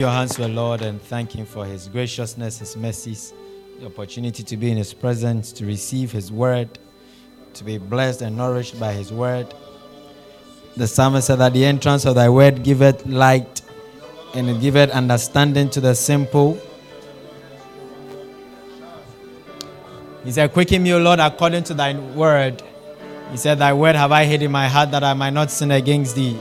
your hands to the Lord and thank Him for His graciousness, His mercies, the opportunity to be in His presence, to receive His word, to be blessed and nourished by His word. The psalmist said that the entrance of Thy word giveth light and it giveth understanding to the simple. He said, Quicken me, O Lord, according to Thy word. He said, Thy word have I hid in my heart that I might not sin against Thee.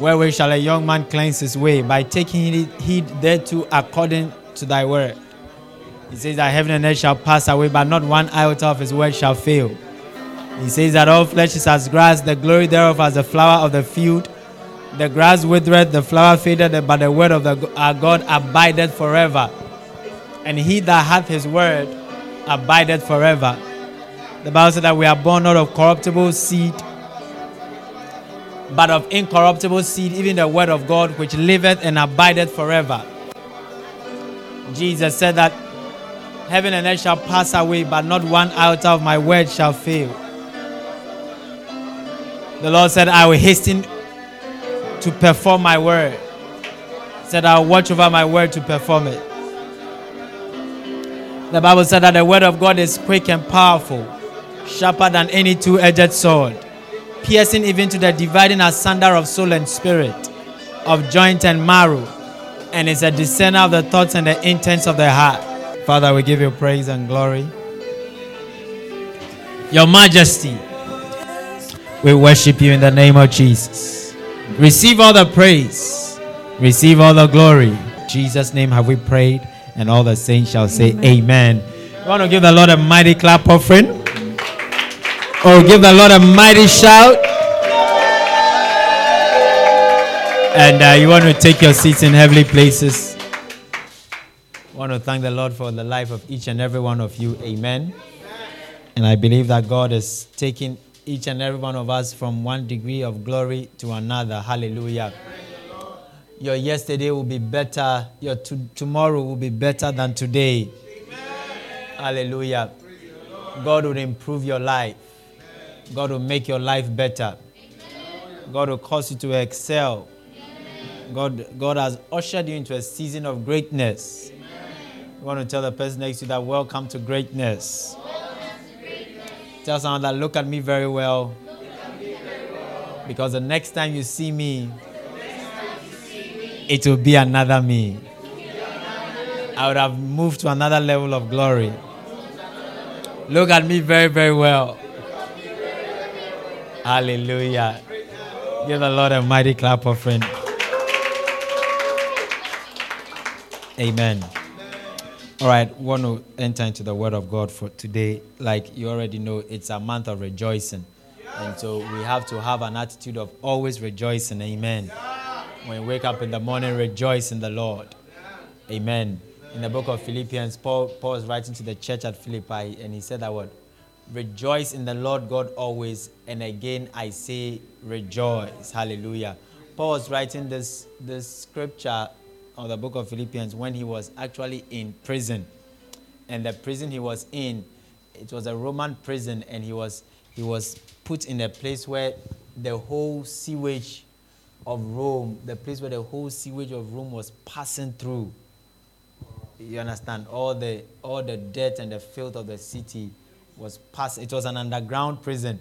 Wherewith shall a young man cleanse his way? By taking heed thereto according to thy word. He says that heaven and earth shall pass away, but not one iota of his word shall fail. He says that all flesh is as grass, the glory thereof as the flower of the field. The grass withereth, the flower fadeth, but the word of the, our God abideth forever. And he that hath his word abideth forever. The Bible says that we are born out of corruptible seed but of incorruptible seed, even the word of God, which liveth and abideth forever. Jesus said that heaven and earth shall pass away, but not one iota of my word shall fail. The Lord said, I will hasten to perform my word. Said, I will watch over my word to perform it. The Bible said that the word of God is quick and powerful, sharper than any two edged sword piercing even to the dividing asunder of soul and spirit, of joint and marrow, and is a discerner of the thoughts and the intents of the heart. Father, we give you praise and glory. Your Majesty, we worship you in the name of Jesus. Receive all the praise, receive all the glory. In Jesus' name have we prayed, and all the saints shall say, Amen. You want to give the Lord a mighty clap offering? Oh, give the Lord a mighty shout. And uh, you want to take your seats in heavenly places. I want to thank the Lord for the life of each and every one of you. Amen. And I believe that God is taking each and every one of us from one degree of glory to another. Hallelujah. Your yesterday will be better. Your tomorrow will be better than today. Hallelujah. God will improve your life. God will make your life better. God will cause you to excel. God, God has ushered you into a season of greatness. You want to tell the person next to you that welcome to greatness. Tell someone that look at me very well. Because the next time you see me, it will be another me. I would have moved to another level of glory. Look at me very, very well. Hallelujah. Give the Lord a mighty clap offering. Amen. All right, want to enter into the word of God for today. Like you already know, it's a month of rejoicing. And so we have to have an attitude of always rejoicing. Amen. When you wake up in the morning, rejoice in the Lord. Amen. In the book of Philippians, Paul, Paul is writing to the church at Philippi, and he said that word Rejoice in the Lord God always. And again, I say rejoice. Hallelujah. Paul was writing this, this scripture of the book of Philippians when he was actually in prison. And the prison he was in, it was a Roman prison, and he was, he was put in a place where the whole sewage of Rome, the place where the whole sewage of Rome was passing through. You understand? All the, all the dirt and the filth of the city was passed. It was an underground prison,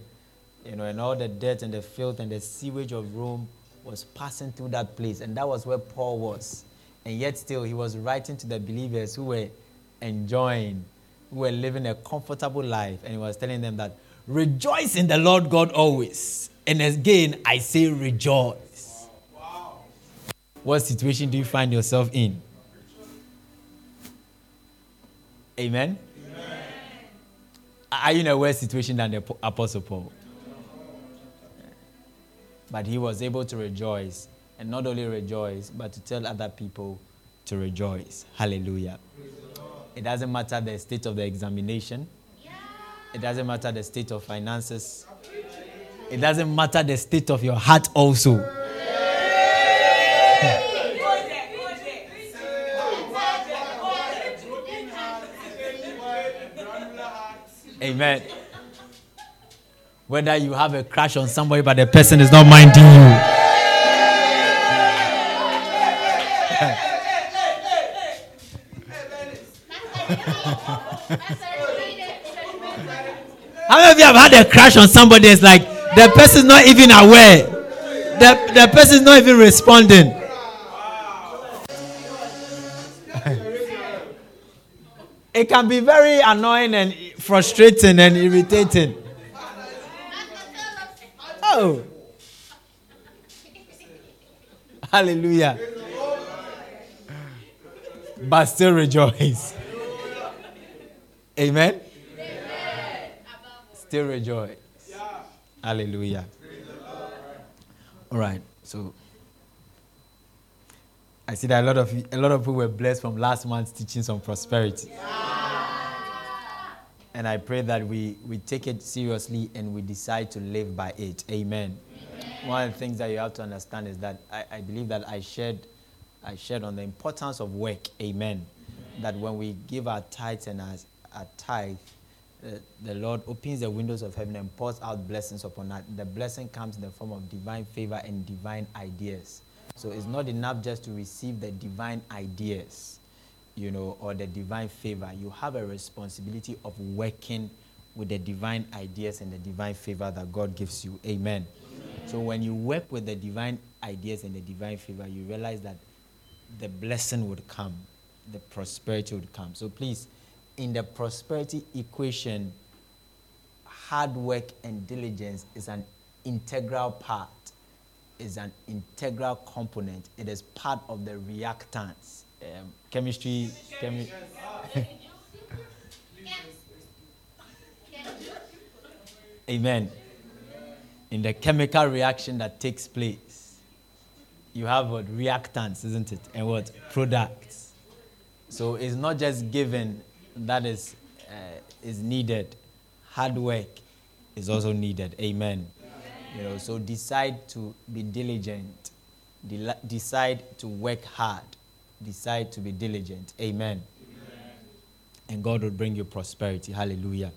you know, and all the dirt and the filth and the sewage of Rome was passing through that place. And that was where Paul was. And yet, still, he was writing to the believers who were enjoying, who were living a comfortable life. And he was telling them that, rejoice in the Lord God always. And again, I say rejoice. Wow. What situation do you find yourself in? Amen. Are you in a worse situation than the Apostle Paul? But he was able to rejoice, and not only rejoice, but to tell other people to rejoice. Hallelujah. It doesn't matter the state of the examination, it doesn't matter the state of finances, it doesn't matter the state of your heart, also. Amen. Whether you have a crush on somebody, but the person is not minding you. How many of you have had a crush on somebody? It's like the person is not even aware. The, the is not even responding. It can be very annoying and frustrating and irritating. Oh. Hallelujah. But still rejoice. Amen. Still rejoice. Hallelujah. All right. So I see that a lot of a lot of people were blessed from last month's teachings on prosperity. And I pray that we, we take it seriously and we decide to live by it. Amen. Amen. One of the things that you have to understand is that I, I believe that I shared I shared on the importance of work. Amen. Amen. That when we give our tithes and our, our tithe, uh, the Lord opens the windows of heaven and pours out blessings upon us. The blessing comes in the form of divine favor and divine ideas. So it's not enough just to receive the divine ideas, you know, or the divine favor. You have a responsibility of working with the divine ideas and the divine favor that God gives you. Amen. Amen. So when you work with the divine ideas and the divine favor, you realize that the blessing would come, the prosperity would come. So please in the prosperity equation, hard work and diligence is an integral part, is an integral component. It is part of the reactants. Um, chemistry, chemi- Amen. In the chemical reaction that takes place, you have what reactants, isn't it? And what products. So it's not just given that is, uh, is needed. Hard work is also needed. Amen. Amen. You know, so decide to be diligent. De- decide to work hard. Decide to be diligent. Amen. Amen. And God will bring you prosperity. Hallelujah.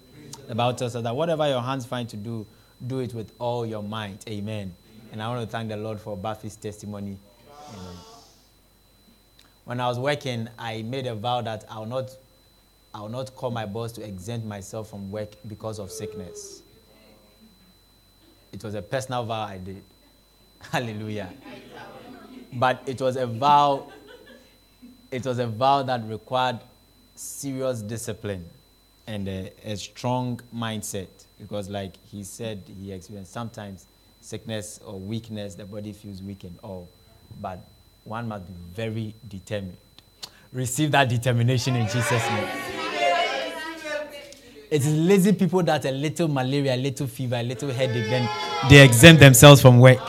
The Bible tells us that whatever your hands find to do, do it with all your might. Amen. And I want to thank the Lord for Buffy's testimony. Amen. When I was working, I made a vow that I will not I will not call my boss to exempt myself from work because of sickness. It was a personal vow I did. Hallelujah. But it was a vow, it was a vow that required serious discipline and a, a strong mindset. Because, like he said, he experienced sometimes sickness or weakness, the body feels weak and all. But one must be very determined. Receive that determination in Jesus' name. It is lazy people that a little malaria, a little fever, a little headache, then they exempt themselves from work.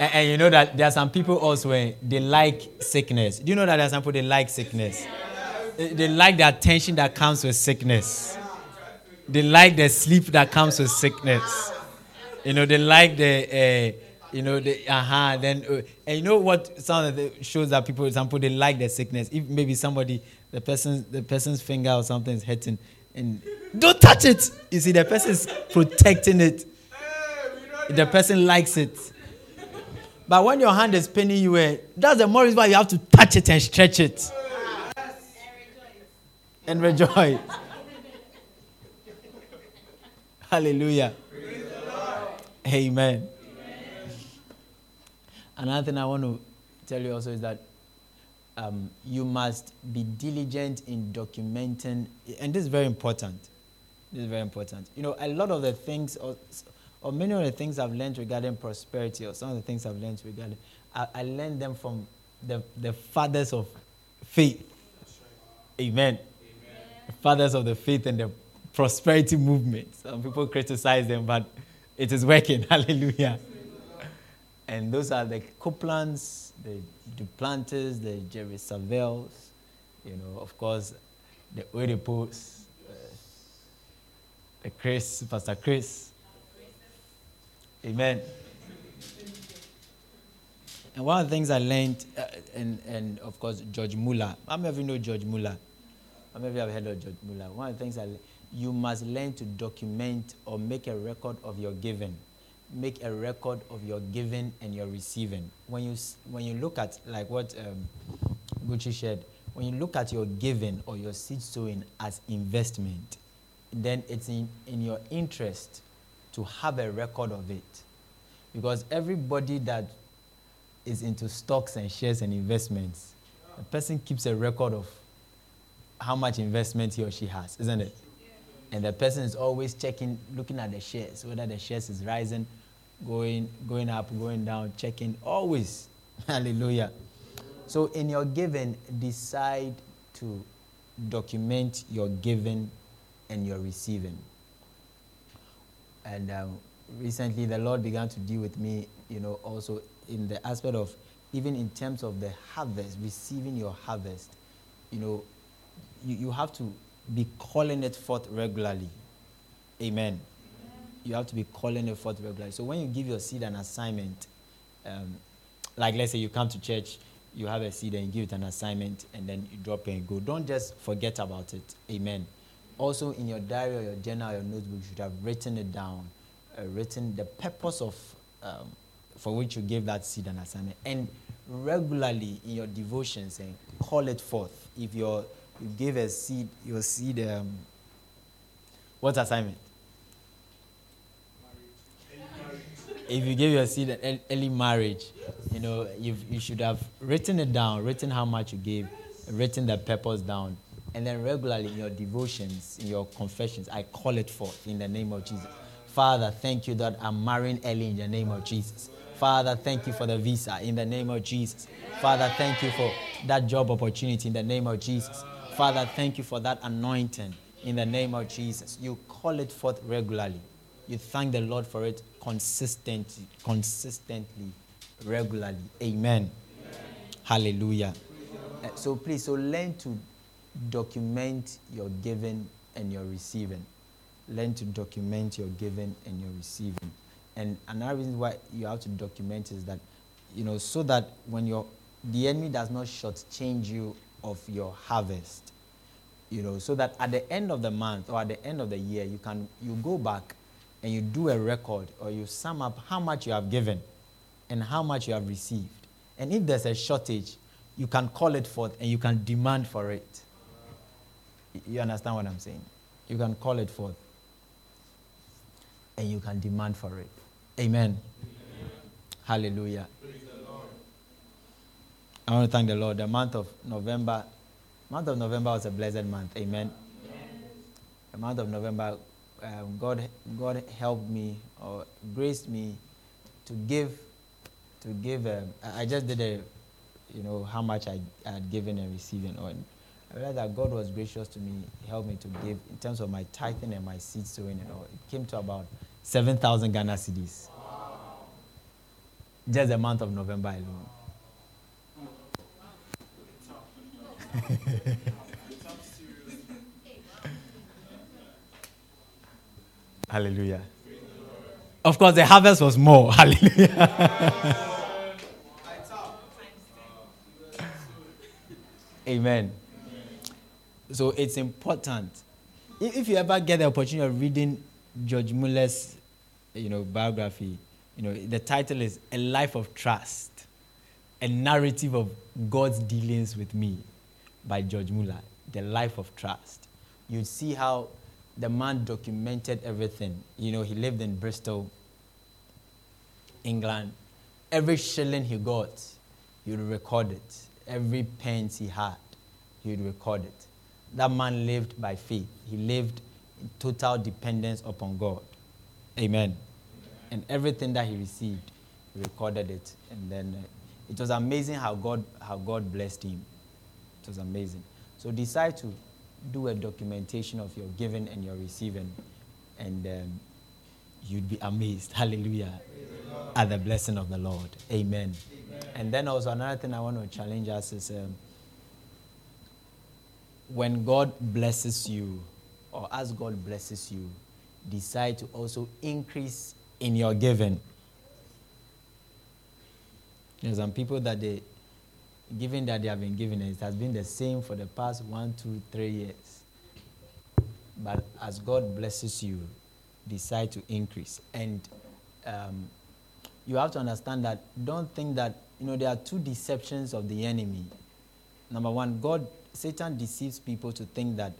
And, and, you know that there are some people also they like sickness. Do you know that there are some people they like sickness? They like the attention that comes with sickness. They like the sleep that comes with sickness. You know, they like the uh, you know, the, uh-huh, then, uh, and you know what the shows that people, example, they like the sickness. If maybe somebody, the person's, the person's finger or something is hurting, and don't touch it. You see, the person is protecting it. The person likes it. But when your hand is paining you, eh, that's the more reason why you have to touch it and stretch it. And rejoice. Hallelujah. Amen. Another thing I want to tell you also is that um, you must be diligent in documenting, and this is very important. This is very important. You know, a lot of the things, or, or many of the things I've learned regarding prosperity, or some of the things I've learned regarding, I, I learned them from the, the fathers of faith. Amen. Amen. The fathers of the faith and the prosperity movement. Some people criticize them, but it is working. Hallelujah. And those are the Copelands, the Duplantis, the Jerry Savelles, you know, of course, the Oyedepos, uh, the Chris, Pastor Chris. Amen. And one of the things I learned, uh, and, and of course, George Muller. How many of you know George Muller? How many of you have heard of George Muller? One of the things I you must learn to document or make a record of your giving make a record of your giving and your receiving. When you when you look at like what um, Gucci shared, when you look at your giving or your seed sowing as investment, then it's in, in your interest to have a record of it. Because everybody that is into stocks and shares and investments, a person keeps a record of how much investment he or she has, isn't it? And the person is always checking, looking at the shares, whether the shares is rising, going, going up, going down, checking, always. Hallelujah. So in your giving, decide to document your giving and your receiving. And um, recently, the Lord began to deal with me, you know, also in the aspect of even in terms of the harvest, receiving your harvest, you know, you, you have to be calling it forth regularly. Amen. You have to be calling it forth regularly. So when you give your seed an assignment, um, like let's say you come to church, you have a seed and you give it an assignment and then you drop it and go. Don't just forget about it. Amen. Also, in your diary or your journal or your notebook, you should have written it down, uh, written the purpose of um, for which you gave that seed an assignment, and regularly in your devotions and call it forth. If you gave a seed, your seed, um, what assignment? If you give your seed an early marriage, you know, you you should have written it down, written how much you gave, written the purpose down, and then regularly in your devotions, in your confessions, I call it forth in the name of Jesus. Father, thank you that I'm marrying early in the name of Jesus. Father, thank you for the visa in the name of Jesus. Father, thank you for that job opportunity in the name of Jesus. Father, thank you for that anointing in the name of Jesus. You call it forth regularly. You thank the Lord for it consistently, consistently, regularly. Amen. Amen. Hallelujah. Uh, so please, so learn to document your giving and your receiving. Learn to document your giving and your receiving. And another reason why you have to document is that, you know, so that when your the enemy does not shortchange you of your harvest. You know, so that at the end of the month or at the end of the year, you can you go back and you do a record or you sum up how much you have given and how much you have received. And if there's a shortage, you can call it forth and you can demand for it. You understand what I'm saying? You can call it forth and you can demand for it. Amen. Amen. Hallelujah. I want to thank the Lord. The month of November, month of November was a blessed month. Amen. The month of November, um, God, God helped me or graced me to give, to give. Um, I just did a, you know, how much I, had given and receiving. Or I realized that God was gracious to me, helped me to give in terms of my tithing and my seed sowing and all. It came to about seven thousand Ghana cedis. Just the month of November alone. Hallelujah. Of course, the harvest was more. Hallelujah. Amen. So it's important. If you ever get the opportunity of reading George Muller's, you know, biography, you know, the title is A Life of Trust, a narrative of God's dealings with me by George Muller, The Life of Trust. You'd see how the man documented everything. You know, he lived in Bristol, England. Every shilling he got, he would record it. Every pence he had, he would record it. That man lived by faith. He lived in total dependence upon God. Amen. Amen. And everything that he received, he recorded it. And then uh, it was amazing how God, how God blessed him. It was amazing. So decide to do a documentation of your giving and your receiving, and um, you'd be amazed. Hallelujah. At the blessing of the Lord. Amen. Amen. And then also another thing I want to challenge us is um, when God blesses you, or as God blesses you, decide to also increase in your giving. There's some people that they given that they have been given, it has been the same for the past one, two, three years. But as God blesses you, decide to increase. And um, you have to understand that don't think that, you know, there are two deceptions of the enemy. Number one, God, Satan deceives people to think that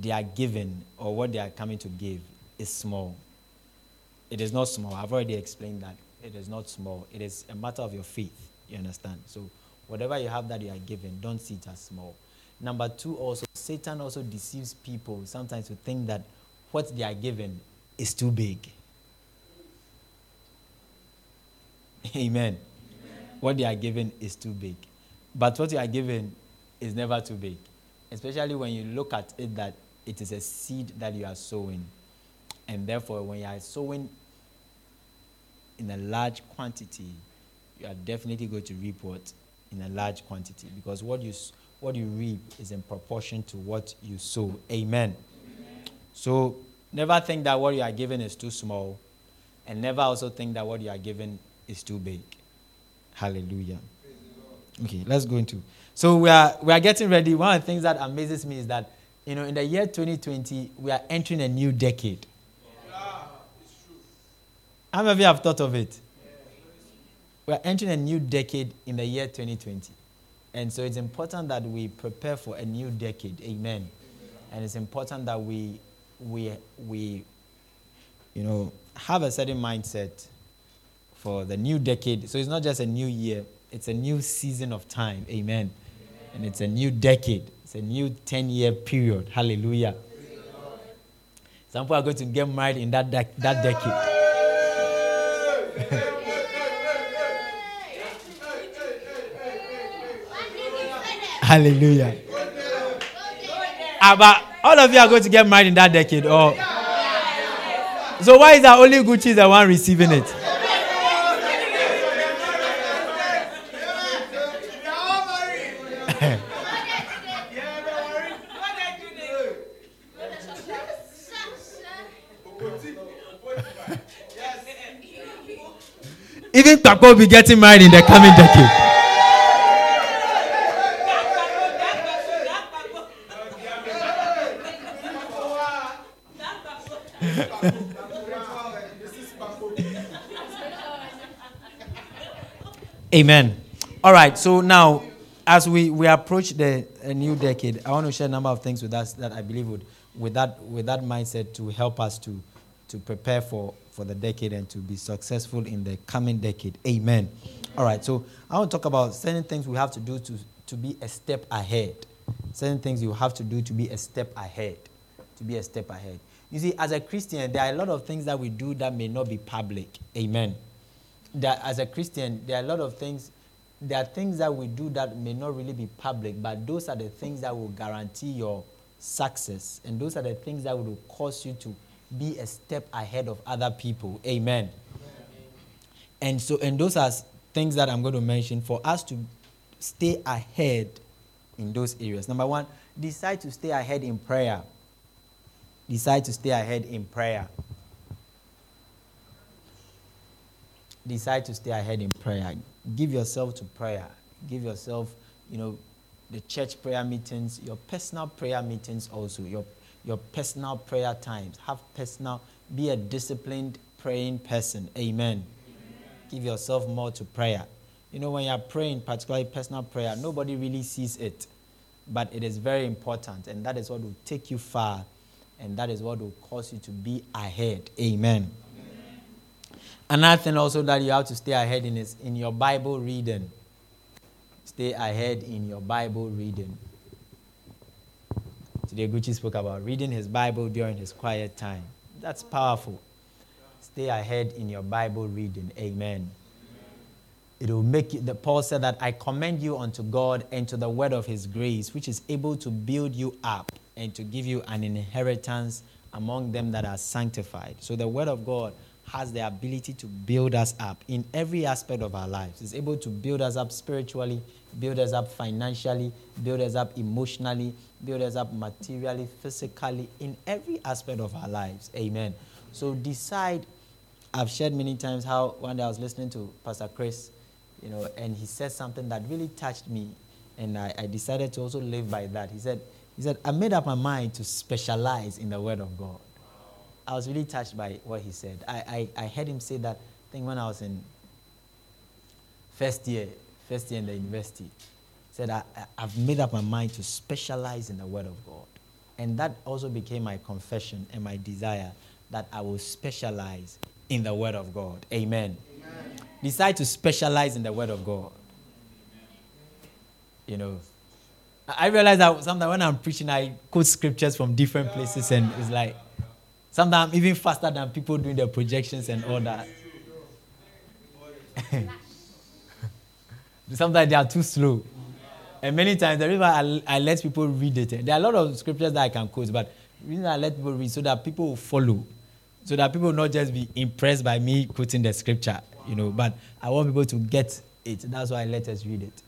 they are given or what they are coming to give is small. It is not small. I've already explained that. It is not small. It is a matter of your faith. You understand? So, whatever you have that you are given, don't see it as small. Number two, also, Satan also deceives people sometimes to think that what they are given is too big. Amen. Amen. What they are given is too big. But what you are given is never too big. Especially when you look at it that it is a seed that you are sowing. And therefore, when you are sowing in a large quantity, you are definitely going to reap what? In a large quantity. Because what you, what you reap is in proportion to what you sow. Amen. Amen. So never think that what you are given is too small. And never also think that what you are given is too big. Hallelujah. Okay, let's go into. So we are we are getting ready. One of the things that amazes me is that you know in the year 2020 we are entering a new decade. Yeah, it's true. How many of you have thought of it? We are entering a new decade in the year 2020. And so it's important that we prepare for a new decade. Amen. And it's important that we, we, we, you know, have a certain mindset for the new decade. So it's not just a new year, it's a new season of time. Amen. And it's a new decade. It's a new 10 year period. Hallelujah. Some people are going to get married in that, de- that decade. Hallelujah. Ah, but all of you are going to get married in that decade. Or so why is that only Gucci the one receiving it? Even Papa will be getting married in the coming decade. Amen. All right, so now as we, we approach the new decade, I want to share a number of things with us that I believe would, with that, with that mindset, to help us to, to prepare for for the decade and to be successful in the coming decade. Amen. All right, so I want to talk about certain things we have to do to, to be a step ahead. Certain things you have to do to be a step ahead. To be a step ahead. You see, as a Christian, there are a lot of things that we do that may not be public. Amen. That as a Christian, there are a lot of things, there are things that we do that may not really be public, but those are the things that will guarantee your success. And those are the things that will cause you to be a step ahead of other people. Amen. Amen. And so, and those are things that I'm going to mention for us to stay ahead in those areas. Number one, decide to stay ahead in prayer. Decide to stay ahead in prayer. Decide to stay ahead in prayer. Give yourself to prayer. Give yourself, you know, the church prayer meetings, your personal prayer meetings also, your your personal prayer times. Have personal, be a disciplined praying person. Amen. Amen. Give yourself more to prayer. You know, when you're praying, particularly personal prayer, nobody really sees it. But it is very important, and that is what will take you far, and that is what will cause you to be ahead. Amen. Amen. Another thing also that you have to stay ahead in is in your Bible reading. Stay ahead in your Bible reading. Today, Gucci spoke about reading his Bible during his quiet time. That's powerful. Stay ahead in your Bible reading. Amen. It will make you, the Paul said that I commend you unto God and to the word of his grace, which is able to build you up and to give you an inheritance among them that are sanctified. So the word of God has the ability to build us up in every aspect of our lives. It's able to build us up spiritually, build us up financially, build us up emotionally, build us up materially, physically, in every aspect of our lives. Amen. So decide. I've shared many times how one day I was listening to Pastor Chris, you know, and he said something that really touched me, and I, I decided to also live by that. He said, he said, I made up my mind to specialize in the Word of God. I was really touched by what he said. I, I, I heard him say that, thing when I was in first year, first year in the university, said, I, I've made up my mind to specialize in the Word of God. And that also became my confession and my desire that I will specialize in the Word of God. Amen. Amen. Decide to specialize in the Word of God. You know, I realize that sometimes when I'm preaching, I quote scriptures from different places, and it's like sometimes even faster than people doing their projections and all that. sometimes they are too slow. And many times, the reason I, I let people read it, there are a lot of scriptures that I can quote, but reason I let people read so that people will follow, so that people will not just be impressed by me quoting the scripture, you know, but I want people to get it. That's why I let us read it.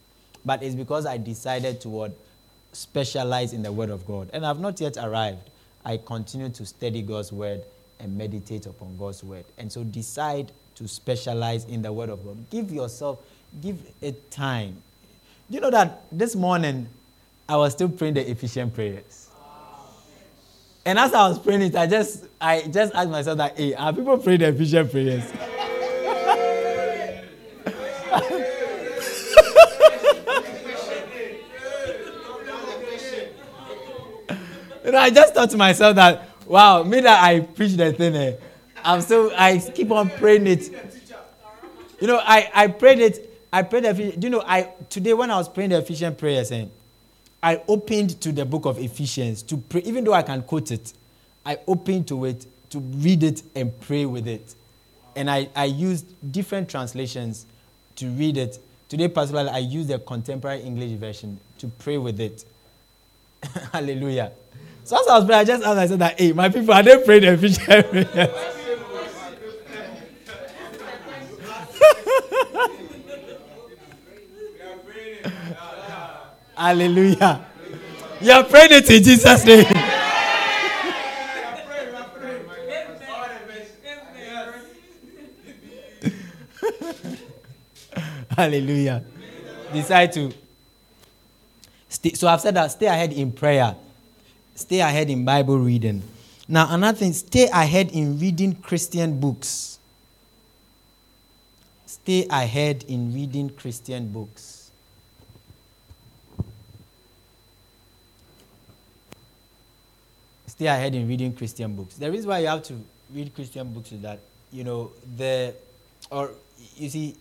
But it's because I decided to what, specialize in the Word of God. And I've not yet arrived. I continue to study God's Word and meditate upon God's Word. And so decide to specialize in the Word of God. Give yourself, give it time. Do you know that this morning I was still praying the Ephesian prayers? And as I was praying it, I just I just asked myself that, hey, are people praying the Ephesian prayers? You know, I just thought to myself that, wow, me that I preach the thing, eh, I'm still, I keep on praying it. You know, I, I prayed it I prayed. The, you know? I today when I was praying the Ephesian prayers, and I opened to the book of Ephesians to pray. Even though I can quote it, I opened to it to read it and pray with it. And I, I used different translations to read it. Today, particularly, I used the contemporary English version to pray with it. Hallelujah. So as I was praying, I just asked said that, hey, my people, are they praying the? Hallelujah. You are praying it in Jesus' name. Hallelujah. Decide to stay. So I've said that stay ahead in prayer, stay ahead in Bible reading. Now, another thing, stay ahead in reading Christian books. Stay ahead in reading Christian books. stay ahead in reading Christian books. The reason why you have to read Christian books is that, you know, the, or you see,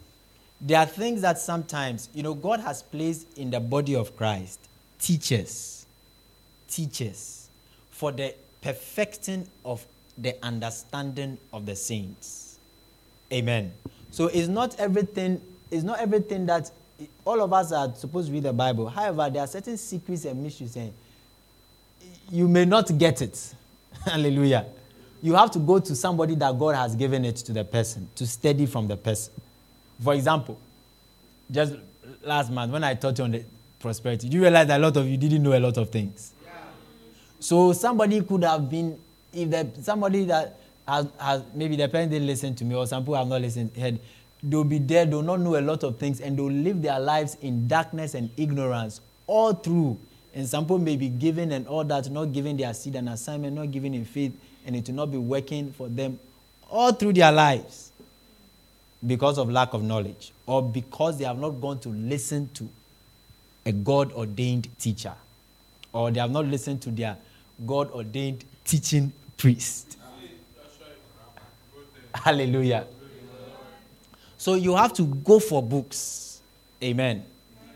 there are things that sometimes, you know, God has placed in the body of Christ teachers, teachers for the perfecting of the understanding of the saints. Amen. So it's not everything, it's not everything that all of us are supposed to read the Bible. However, there are certain secrets and mysteries and you may not get it. Hallelujah. You have to go to somebody that God has given it to the person to study from the person. For example, just last month when I taught you on the prosperity, you realize that a lot of you didn't know a lot of things. So somebody could have been, if the, somebody that has, has maybe the parents didn't listen to me or some people have not listened, heard, they'll be there, they'll not know a lot of things, and they'll live their lives in darkness and ignorance all through. And some people may be given and all that, not giving their seed and assignment, not giving in faith, and it will not be working for them all through their lives because of lack of knowledge or because they have not gone to listen to a God ordained teacher or they have not listened to their God ordained teaching priest. Hallelujah. So you have to go for books. Amen.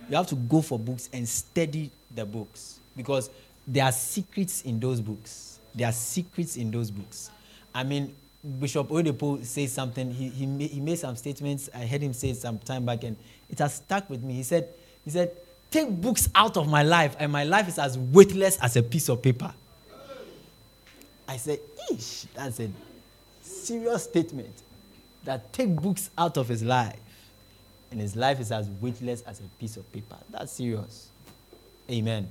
You have to go for books and study the books because there are secrets in those books. There are secrets in those books. I mean, Bishop Oyedepo says something. He, he, made, he made some statements. I heard him say some time back, and it has stuck with me. He said, he said, take books out of my life, and my life is as weightless as a piece of paper. I said, Ish, that's a serious statement. That take books out of his life, and his life is as weightless as a piece of paper. That's serious. Amen.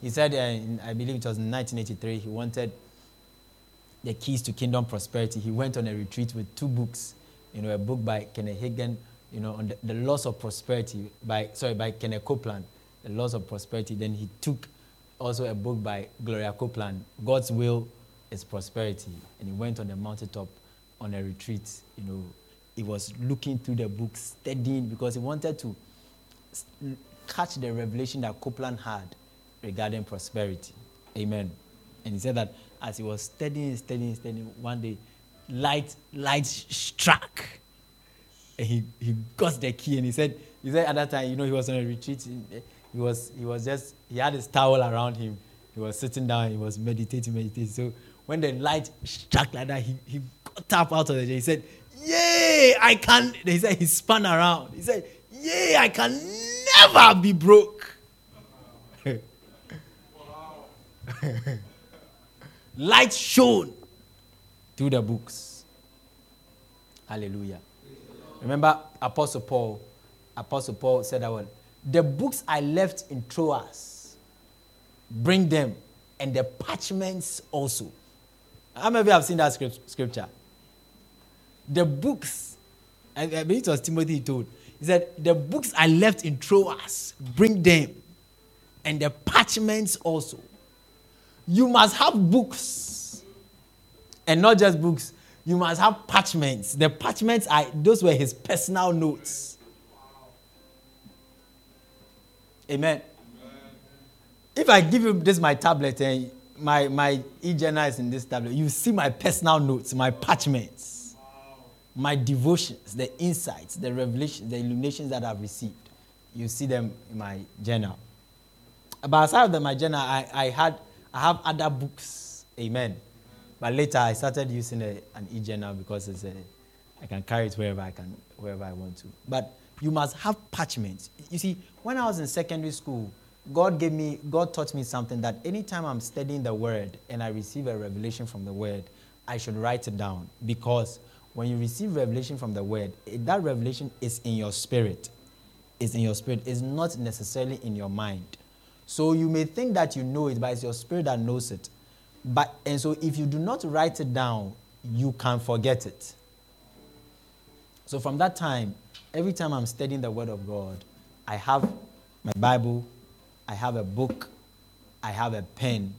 He said, uh, in, I believe it was in 1983, he wanted the keys to kingdom prosperity. He went on a retreat with two books, you know, a book by Kenneth Hagin, you know, on the, the laws of prosperity by, sorry, by Kenneth Copeland, the Laws of prosperity. Then he took also a book by Gloria Copeland, God's will prosperity. And he went on the mountaintop on a retreat. You know, he was looking through the book, studying because he wanted to catch the revelation that Copeland had regarding prosperity. Amen. And he said that as he was studying, studying, studying, one day light, light struck. And he, he got the key and he said, he said at that time, you know, he was on a retreat. He was, he was just, he had his towel around him. He was sitting down, he was meditating, meditating. So when the light struck like that, he, he got up out of the chair. He said, Yay, I can. He said, he spun around. He said, Yay, I can never be broke. light shone through the books. Hallelujah. Remember, Apostle Paul, Apostle Paul said that one. The books I left in Troas, bring them, and the parchments also. How many of you have seen that scripture? The books, I, believe it was Timothy told. He said, The books I left in Troas, bring them, and the parchments also. You must have books, and not just books. You must have parchments. The parchments are those were his personal notes. Amen. Amen. If I give you this my tablet and my my e-journal is in this tablet, you see my personal notes, my parchments, my devotions, the insights, the revelations, the illuminations that I've received. You see them in my journal. But aside of my journal, I, I had I have other books. Amen. But later I started using a, an e-journal because it's a, I can carry it wherever I can, wherever I want to. But you must have parchments. You see, when I was in secondary school, God gave me, God taught me something that anytime I'm studying the word and I receive a revelation from the word, I should write it down because when you receive revelation from the word, that revelation is in your spirit. It's in your spirit. It's not necessarily in your mind. So you may think that you know it, but it's your spirit that knows it. But and so if you do not write it down, you can forget it. So from that time, every time I'm studying the Word of God, I have my Bible, I have a book, I have a pen,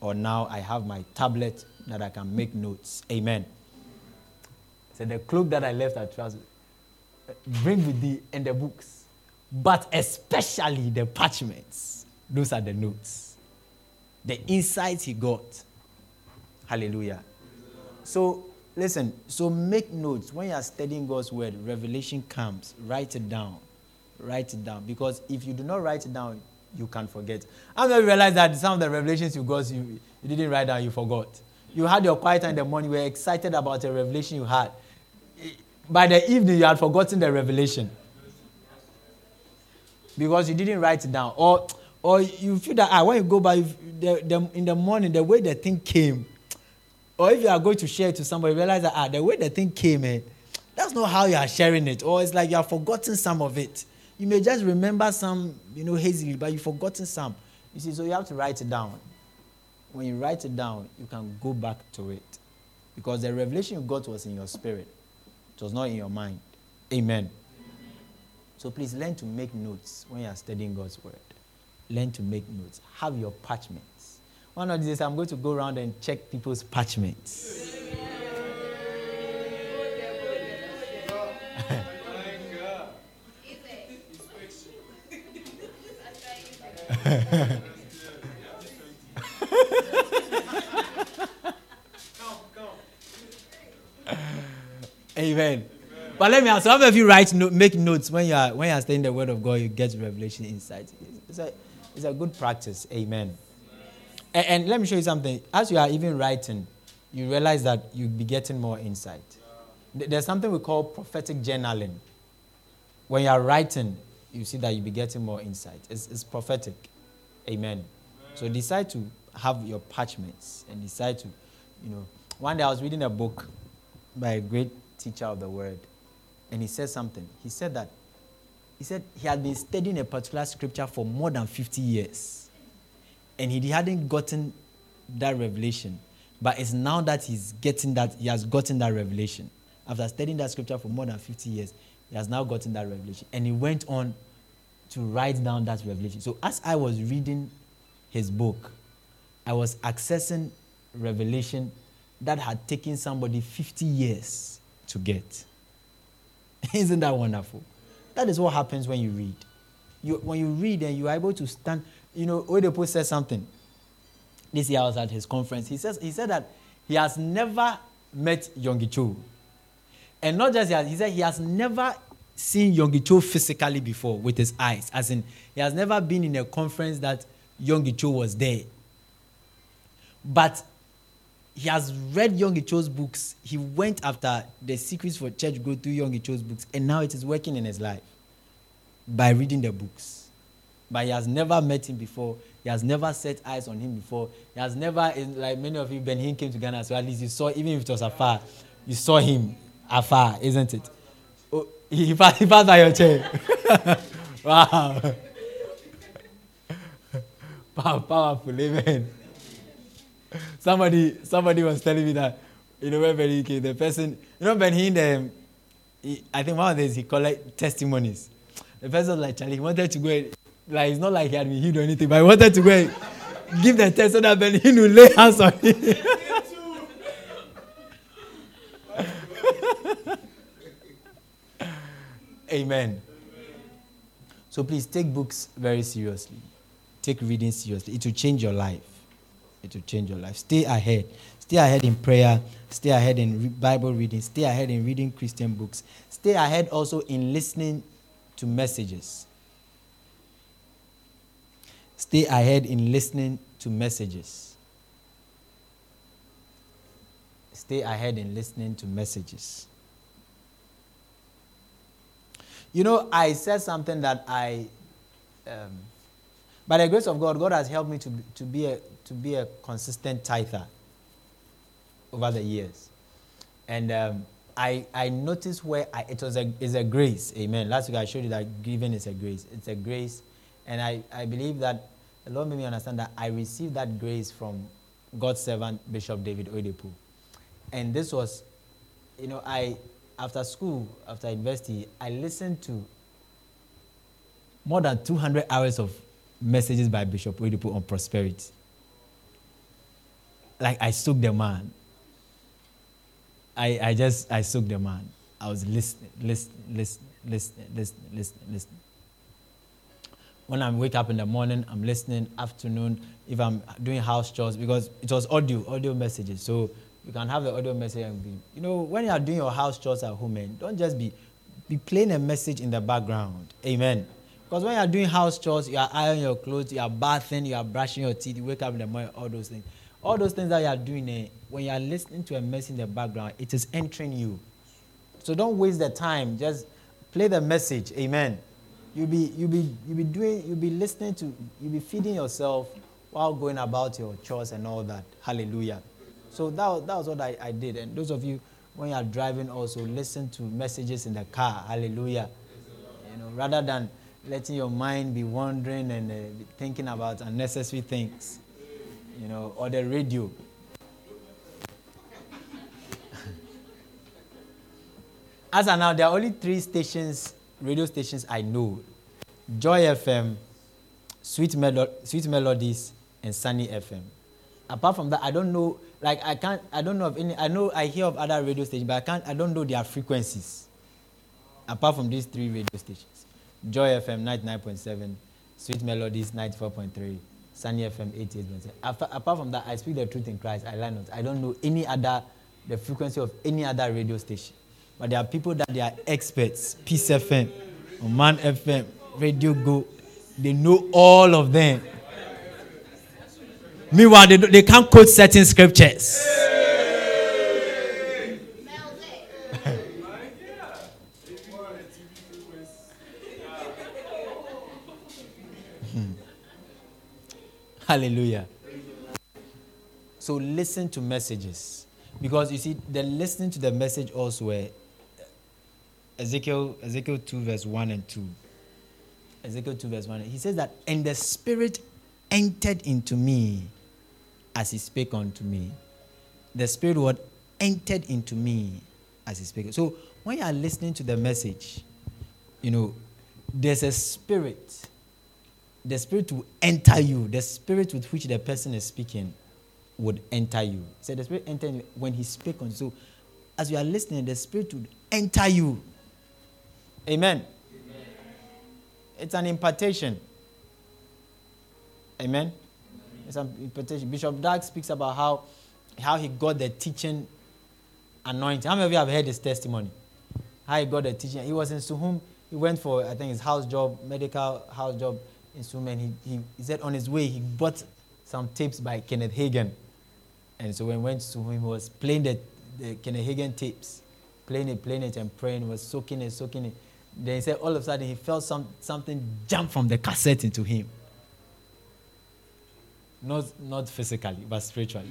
or now I have my tablet that I can make notes. Amen. So the cloak that I left at Troas, bring with thee and the books, but especially the parchments. Those are the notes. The insights he got. Hallelujah. So, listen, so make notes. When you are studying God's word, revelation comes, write it down. Write it down. Because if you do not write it down, you can forget. I you realize that some of the revelations you got, you, you didn't write down, you forgot. You had your quiet time in the morning, you were excited about a revelation you had. By the evening, you had forgotten the revelation. Because you didn't write it down. Or or you feel that ah, when you go by the, the, in the morning, the way the thing came, or if you are going to share it to somebody, realize that ah, the way the thing came, eh, that's not how you are sharing it. Or it's like you have forgotten some of it. You may just remember some, you know, hazily, but you've forgotten some. You see, so you have to write it down. When you write it down, you can go back to it. Because the revelation you got was in your spirit, it was not in your mind. Amen. So please learn to make notes when you are studying God's word learn to make notes. Have your parchments. One of these days, I'm going to go around and check people's parchments. Amen. But let me ask, some of you write, no, make notes when you are when you are studying the Word of God, you get revelation insight. It's a, it's a good practice. Amen. And, and let me show you something. As you are even writing, you realize that you'll be getting more insight. There's something we call prophetic journaling. When you are writing, you see that you'll be getting more insight. It's, it's prophetic. Amen. So decide to have your parchments and decide to, you know. One day I was reading a book by a great teacher of the word, and he said something. He said that he said he had been studying a particular scripture for more than 50 years. And he hadn't gotten that revelation. But it's now that he's getting that, he has gotten that revelation. After studying that scripture for more than 50 years, he has now gotten that revelation. And he went on to write down that revelation. So as I was reading his book, I was accessing revelation that had taken somebody 50 years to get. Isn't that wonderful? That is what happens when you read. You, when you read and you are able to stand, you know, Oyedepo said something. This year I was at his conference. He, says, he said that he has never met Yonggi Cho. And not just that, he said he has never seen Yonggi Cho physically before with his eyes. As in, he has never been in a conference that Yonggi Cho was there. But he has read Yonggi Cho's books. He went after the secrets for church growth through Yonggi Cho's books, and now it is working in his life by reading the books. But he has never met him before. He has never set eyes on him before. He has never, like many of you, Ben Hinn came to Ghana, so at least you saw, even if it was afar, you saw him afar, isn't it? Oh, he, passed, he passed by your chair. wow. Powerful, amen. Somebody, somebody was telling me that, you know, when Ben came, the person, you know, Ben Hinn, um, he, I think one of these he collect testimonies. The person like, Charlie, he wanted to go like it's not like he had been healed or anything, but he wanted to go give the test so that Ben Hinn will lay hands on him. Amen. So please take books very seriously. Take reading seriously. It will change your life. It will change your life. Stay ahead. Stay ahead in prayer. Stay ahead in Bible reading. Stay ahead in reading Christian books. Stay ahead also in listening to messages. Stay ahead in listening to messages. Stay ahead in listening to messages. You know, I said something that I, um, by the grace of God, God has helped me to, to, be a, to be a consistent tither over the years. And um, I, I noticed where I, it was a, it's a grace. Amen. Last week I showed you that giving is a grace. It's a grace. And I, I believe that the Lord made me understand that I received that grace from God's servant, Bishop David Oyedepo. And this was, you know, I, after school, after university, I listened to more than 200 hours of messages by Bishop Oyedepo on prosperity. Like I soaked the man. I, I just, I soaked the man. I was listening, listening, listening, listening, listening, listening, listening. When I wake up in the morning, I'm listening. Afternoon, if I'm doing house chores, because it was audio, audio messages. So you can have the audio message and be, you know, when you are doing your house chores at home, man, don't just be be playing a message in the background. Amen. Because when you are doing house chores, you are ironing your clothes, you are bathing, you are brushing your teeth, you wake up in the morning, all those things. All those things that you are doing, eh, when you are listening to a message in the background, it is entering you. So don't waste the time. Just play the message. Amen you'll be you'll be you'll be doing you'll be listening to you'll be feeding yourself while going about your chores and all that. Hallelujah. So that that was what I, I did. And those of you when you are driving also listen to messages in the car. Hallelujah. You know, rather than letting your mind be wandering and uh, thinking about unnecessary things. You know, or the radio. As of now, there are only three stations radio stations I know Joy FM, Sweet, Melo- Sweet Melodies, and Sunny FM. Apart from that, I don't know, like, I can't, I don't know of any, I know I hear of other radio stations, but I can't, I don't know their frequencies. Apart from these three radio stations Joy FM 99.7, Sweet Melodies 94.3, Sunny FM 88.7. Apart from that, I speak the truth in Christ. I learn not. I don't know any other, the frequency of any other radio station. But there are people that they are experts. Peace FM, Man FM, Radio Go. They know all of them. Meanwhile, they, they can't quote certain scriptures. Hallelujah. So listen to messages. Because you see, the listening to the message also where uh, Ezekiel, Ezekiel 2, verse 1 and 2. Ezekiel 2, verse 1. He says that, and the Spirit entered into me as he spake unto me. The Spirit what entered into me as he spake. So when you are listening to the message, you know, there's a spirit. The spirit will enter you. The spirit with which the person is speaking would enter you. So the Spirit entered you when He spoke on you. So as you are listening, the Spirit would enter you. Amen. Amen. It's an impartation. Amen. An impartation. Bishop Dag speaks about how, how he got the teaching anointing. How many of you have heard his testimony? How he got the teaching. He was in Suhum. He went for, I think, his house job, medical house job in Suhum. And he, he, he said on his way, he bought some tapes by Kenneth Hagin. And so when he went to him, he was playing the, the Kenneth Hagin tapes, playing it, playing it, and praying, was soaking it, soaking it. Then he said all of a sudden he felt some, something jump from the cassette into him. Not, not physically, but spiritually.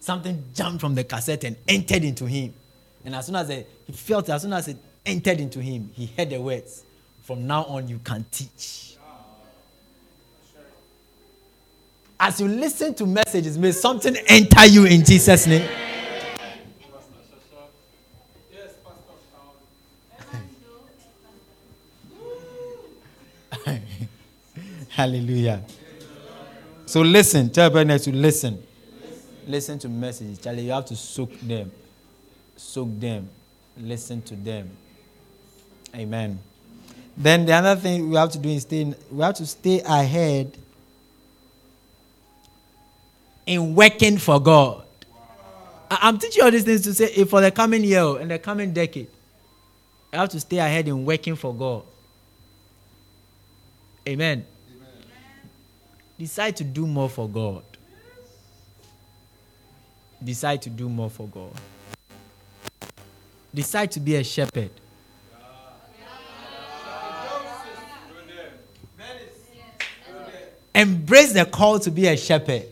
something jumped from the cassette and entered into him. And as soon as he felt, as soon as it entered into him, he heard the words, From now on, you can teach. As you listen to messages, may something enter you in Jesus' name. Hallelujah. So listen. Tell everybody to listen. Listen to messages. Charlie, you have to soak them. Soak them. Listen to them. Amen. Then the other thing we have to do is stay. We have to stay ahead in working for God. I'm teaching all these things to say eh, for the coming year oh, and the coming decade. I have to stay ahead in working for God. Amen. Decide to do more for God. Decide to do more for God. Decide to be a shepherd. Embrace the call to be a shepherd.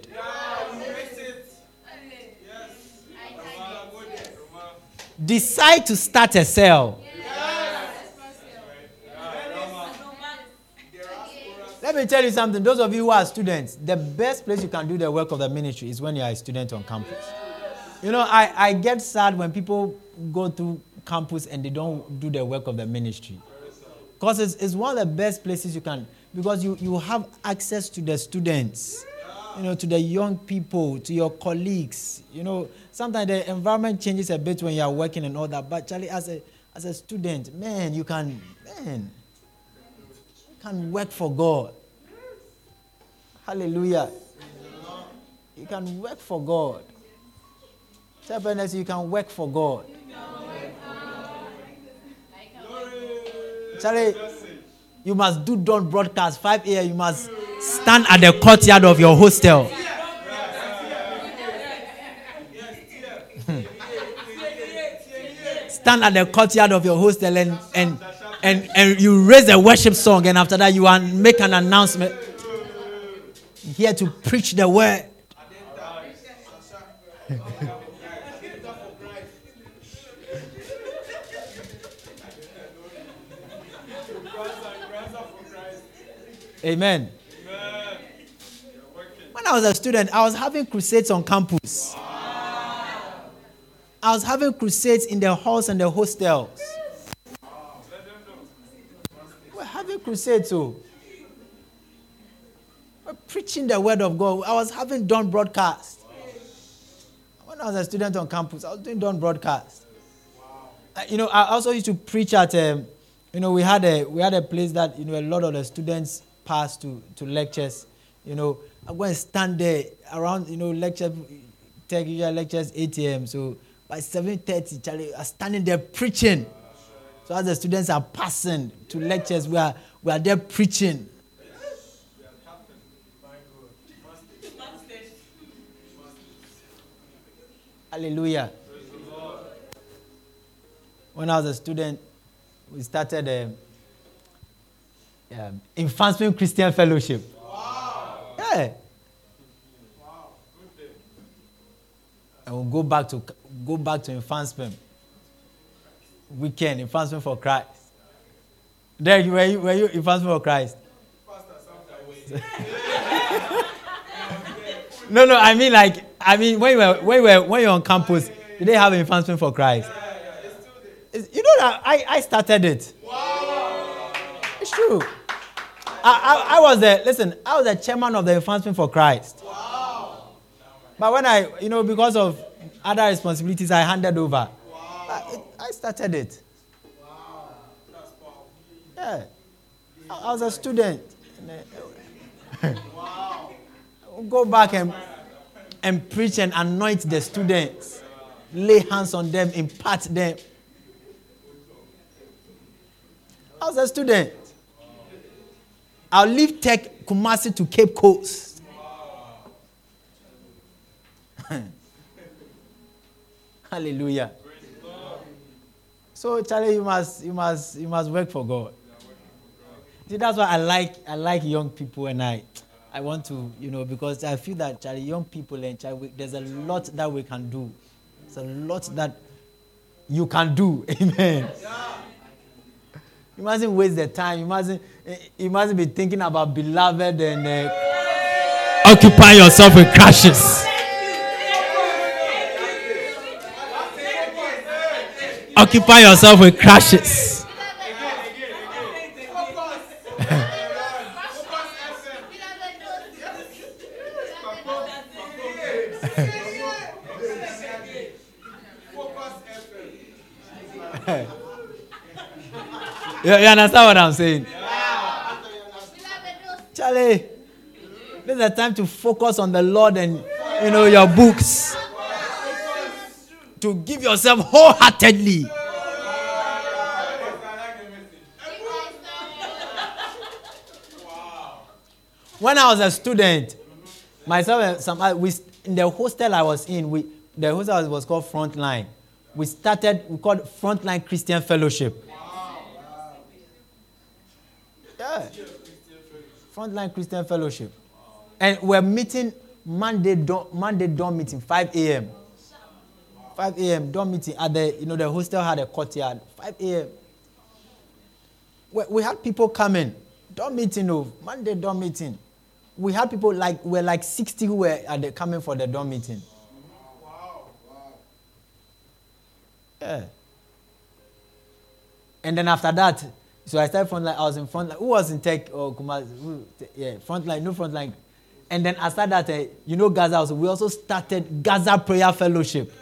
Decide to start a cell. Let me tell you something. Those of you who are students, the best place you can do the work of the ministry is when you are a student on campus. You know, I, I get sad when people go through campus and they don't do the work of the ministry. Because it's, it's one of the best places you can, because you, you have access to the students you know, to the young people, to your colleagues. You know, sometimes the environment changes a bit when you are working and all that. But Charlie, as a as a student, man, you can man, you can work for God. Hallelujah. You can work for God. Tell Berners, you can work for God. Charlie, you must do dawn broadcast 5 a.m. You must stand at the courtyard of your hostel. stand at the courtyard of your hostel and, and, and, and you raise a worship song, and after that, you make an announcement. Here to preach the word. Amen. When I was a student, I was having crusades on campus. I was having crusades in the halls and the hostels. We're having crusades, too. Preaching the word of God. I was having done broadcast. When I was a student on campus, I was doing done broadcast. You know, I also used to preach at, um, you know, we had a we had a place that you know a lot of the students pass to to lectures. You know, I'm going to stand there around, you know, lecture, take your lectures 8 a.m. So by 7.30, Charlie, I'm standing there preaching. So as the students are passing to lectures, we are, we are there preaching. Hallelujah. When I was a student, we started a um, Advancement Christian Fellowship. Yeah. And we'll go back to go back to advancement. Weekend, advancement for Christ. Derek, were you, were you advancement for Christ? no, no, I mean like I mean when you were when you were when you were on campus, did they have an advancement for Christ? Yeah, yeah, you know that I, I started it. Wow. It's true. I, I, I, was the listen. I was the chairman of the advancement for Christ. Wow. But when I, you know, because of other responsibilities, I handed over. Wow. I, it, I started it. Wow. Yeah. I, I was a student. wow. Go back and and preach and anoint the students, lay hands on them, impart them. I was a student. I'll leave Tech Kumasi to Cape Coast. Hallelujah. So Charlie, you must you must you must work for God. See, that's why I like I like young people and I I want to, you know, because I feel that young people and there's a lot that we can do. There's a lot that you can do. Amen. Yeah. You mustn't waste the time. You mustn't, you mustn't be thinking about beloved and uh, occupy yourself with crashes. occupy yourself with crashes. You, understand what I'm saying? Charlie, this is the time to focus on the Lord and you know your books. To give yourself wholeheartedly. When I was a student, myself and some we in the hostel I was in, we the hostel was called Frontline. We started we called Frontline Christian Fellowship. Yeah. Frontline Christian Fellowship. And we're meeting Monday dawn, Monday dawn meeting, 5 a.m. 5 a.m. dawn meeting at the, you know, the hostel had a courtyard. 5 a.m. We, we had people coming. Dawn meeting, of oh, Monday dawn meeting. We had people like, we're like 60 who were at the, coming for the dawn meeting. Yeah. And then after that, so I started front line. I was in front line. Who was in tech or oh, Kumasi? Yeah, front line, no front line. And then after that, uh, you know, Gaza also. We also started Gaza Prayer Fellowship.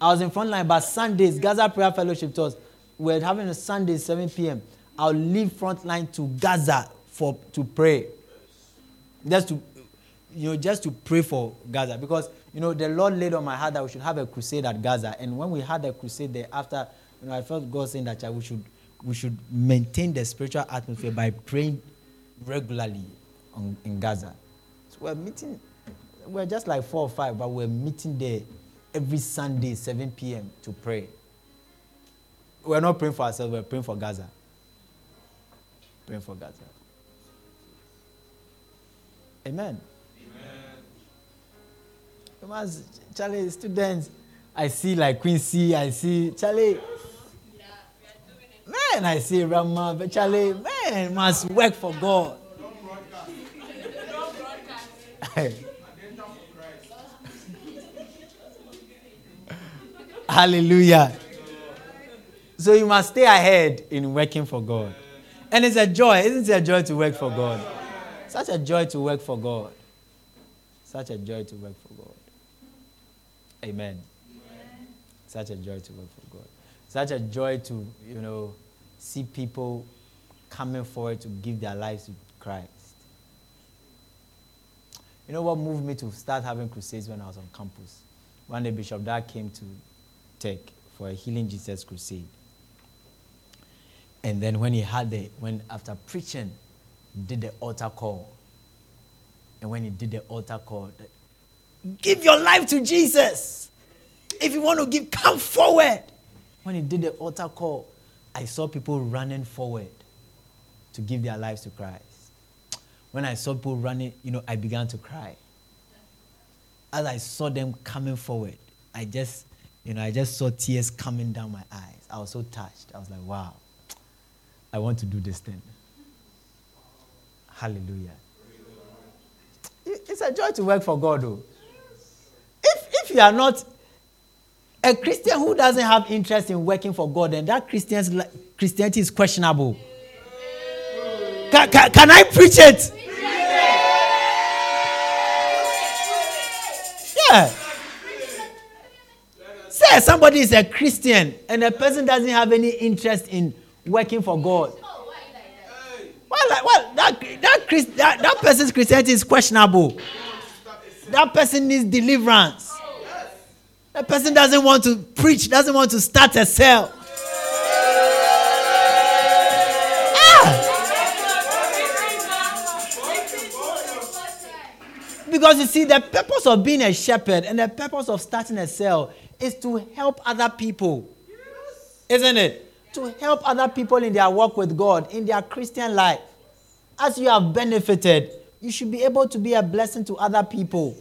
I was in front line, but Sundays, Gaza Prayer Fellowship was we're having a Sunday 7 p.m. I'll leave front line to Gaza for to pray. Just to you know, just to pray for Gaza. Because you know, the Lord laid on my heart that we should have a crusade at Gaza. And when we had a crusade there after, you know, I felt God saying that we should we should maintain the spiritual atmosphere by praying regularly on, in Gaza. So we're meeting, we're just like four or five, but we're meeting there every Sunday, 7 p.m. to pray. We're not praying for ourselves, we're praying for Gaza. Praying for Gaza. Amen. Amen. Charlie, students, I see like Quincy, I see, Charlie, Man, I say, Rama, but man, must work for God. Hallelujah. So you must stay ahead in working for God. And it's a joy. Isn't it a joy to work for God? Such a joy to work for God. Such a joy to work for God. Amen. Such a joy to work for God. Such a joy to, you know, see people coming forward to give their lives to Christ. You know what moved me to start having crusades when I was on campus? One day, Bishop Dag came to Tech for a Healing Jesus crusade. And then when he had the, when after preaching, did the altar call. And when he did the altar call, give your life to Jesus. If you want to give, come forward. When he did the altar call, I saw people running forward to give their lives to Christ. When I saw people running, you know, I began to cry. As I saw them coming forward, I just, you know, I just saw tears coming down my eyes. I was so touched. I was like, wow, I want to do this thing. Hallelujah. It's a joy to work for God, though. If, if you are not a Christian who doesn't have interest in working for God, then that Christian's, Christianity is questionable. Can, can, can I preach it? Yeah. Say somebody is a Christian and a person doesn't have any interest in working for God. Well, well that, that, that, that person's Christianity is questionable. That person needs deliverance. That person doesn't want to preach, doesn't want to start a cell. Ah! Because you see, the purpose of being a shepherd and the purpose of starting a cell is to help other people. Isn't it? To help other people in their work with God, in their Christian life. As you have benefited, you should be able to be a blessing to other people.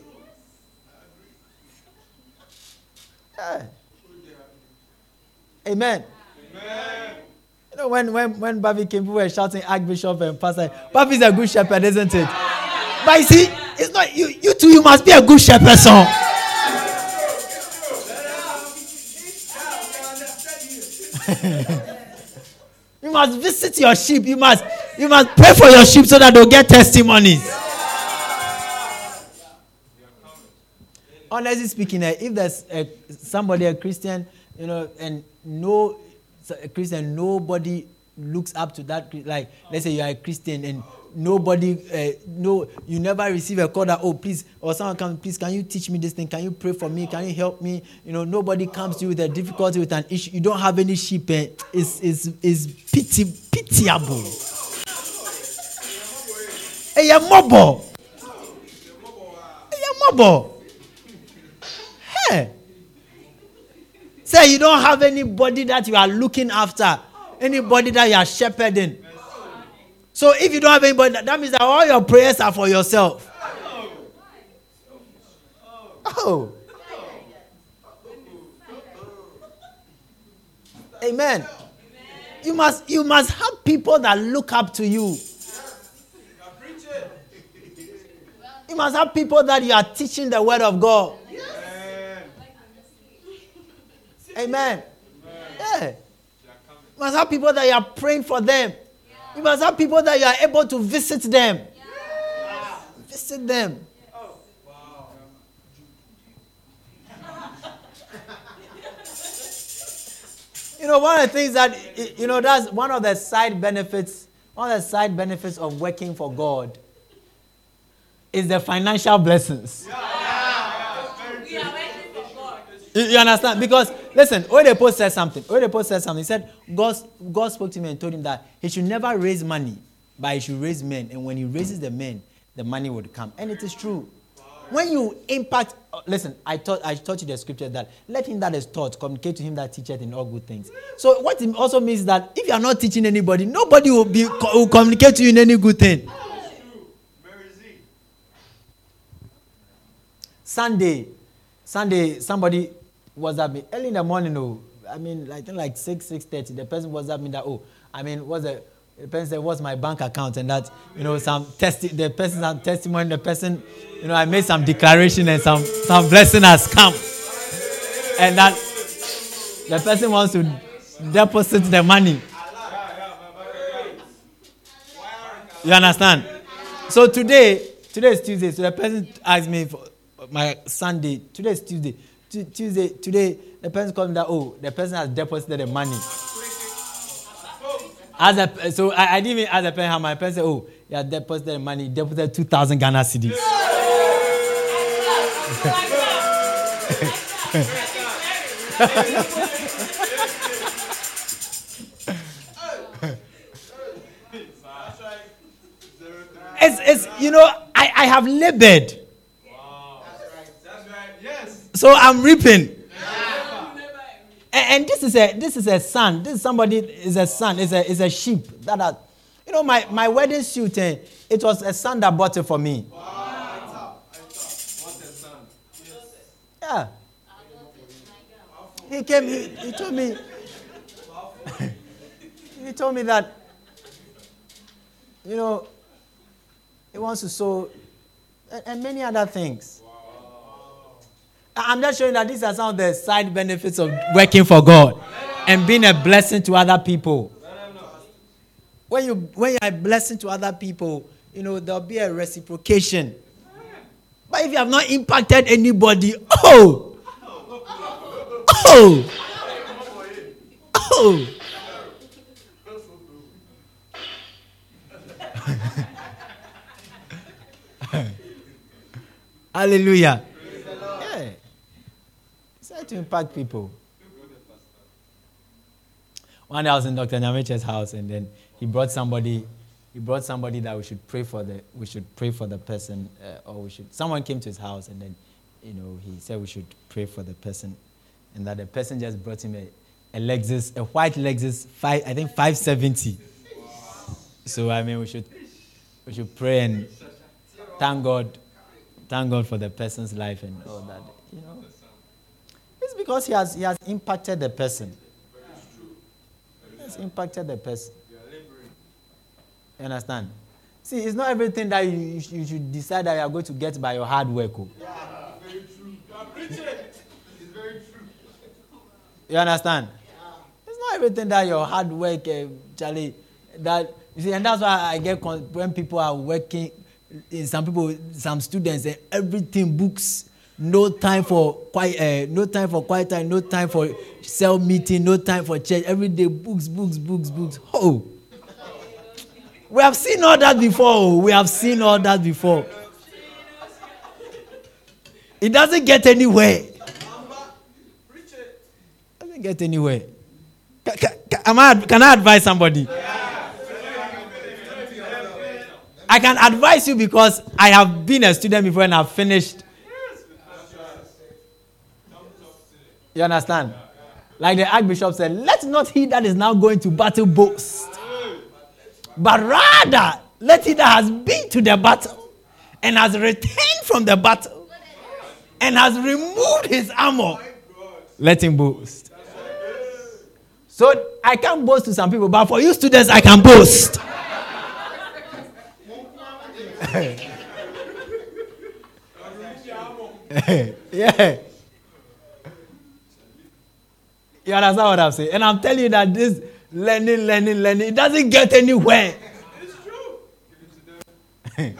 Yeah. Amen. Amen. You know, when, when, when Bobby came, people were shouting, Archbishop and Pastor, Bobby's a good shepherd, isn't it? But you see, it's not you, you too, you must be a good shepherd, son. you must visit your sheep. You must you must pray for your sheep so that they'll get testimonies. Honestly speaking, eh, if there's a, somebody a Christian, you know, and no a Christian, nobody looks up to that. Like, let's say you are a Christian and nobody uh, no you never receive a call that oh please or someone comes please can you teach me this thing? Can you pray for me? Can you help me? You know nobody comes to you with a difficulty with an issue. You don't have any sheep eh, is is is pity pitiable. Ẹyẹ mọbọ ẹyẹ mọbọ hey say you don't have anybody that you are looking after anybody that you are shepherding so if you don't have anybody, that means that all your prayers are for yourself. Oh. Amen. You must you must have people that look up to you. You must have people that you are teaching the word of God. Amen. Yeah. You must have people that you are praying for them. You must have people that you are able to visit them. Yes. Visit them. you know, one of the things that, you know, that's one of the side benefits, one of the side benefits of working for God is the financial blessings. Yeah. You, understand? Because listen, Oyedepo said something. Oyedepo said something. He said God, God spoke to me and told him that he should never raise money, but he should raise men. And when he raises the men, the money would come. And it is true. When you impact, uh, listen, I taught, I taught you the scripture that let him that is taught communicate to him that teacheth in all good things. So what it also means that if you are not teaching anybody, nobody will be will communicate to you in any good thing. Sunday, Sunday, somebody WhatsApp me early in the morning. Oh, I mean, I think like six six thirty. The person WhatsApp me that oh, I mean, what's the the person said, "What's my bank account?" And that you know, some test the person some testimony. The person, you know, I made some declaration and some some blessing has come, and that the person wants to deposit the money. You understand? So today, today is Tuesday. So the person asked me for my Sunday. Today is Tuesday. Tuesday, today, the person called me that, oh, the person has deposited the money. As a, so I, I didn't even ask the person how my person said, oh, he has deposited the money, deposited 2,000 Ghana cedis. it's, it's, you know, I, I have labored. So I'm reaping. And, and, this is a this is a son. This is somebody is a son. Is a is a sheep that are, you know my my wedding suit. Eh, it was a son that bought it for me. Yeah. He came. He, he told me. he told me that. You know. He wants to sow, and, and many other things. I'm just showing that these are some of the side benefits of working for God and being a blessing to other people. when you when you are a blessing to other people, you know there'll be a reciprocation. But if you have not impacted anybody, oh, oh, oh. Hallelujah. It's to impact people. One day I was in Dr. Nyameche's house and then he brought somebody he brought somebody that we should pray for the we should pray for the person uh, or we should someone came to his house and then you know he said we should pray for the person and that the person just brought him a, a Lexus a white Lexus five I think 570 so I mean we should we should pray and thank God thank God for the person's life and all that you know because he has he has impacted the person he has impacted the person you understand? See, it's not everything that you, you should decide that you are going to get by your hard work. Oh. Yeah, very true. It's very true. You understand? Yeah. It's not everything that your hard work, uh, Charlie, that you see, and that's why I get con- when people are working, in some people, some students, uh, everything books, no time for quiet, uh, no time for quiet time, no time for cell meeting, no time for church. Every day, books, books, books, books. Oh. We have seen all that before. We have seen all that before. It doesn't get anywhere. It doesn't get anywhere. Can, can, I, can I advise somebody? I can advise you because I have been a student before and I've finished. You understand? Like the Archbishop said, let not he that is now going to battle boast but rather let he that has been to the battle and has returned from the battle and has removed his armor, let him boast. So I can't boast to some people, but for you students, I can boast. yeah. You understand what I'm saying? And I'm telling you that this learning, learning, learning. It doesn't get anywhere. It's true.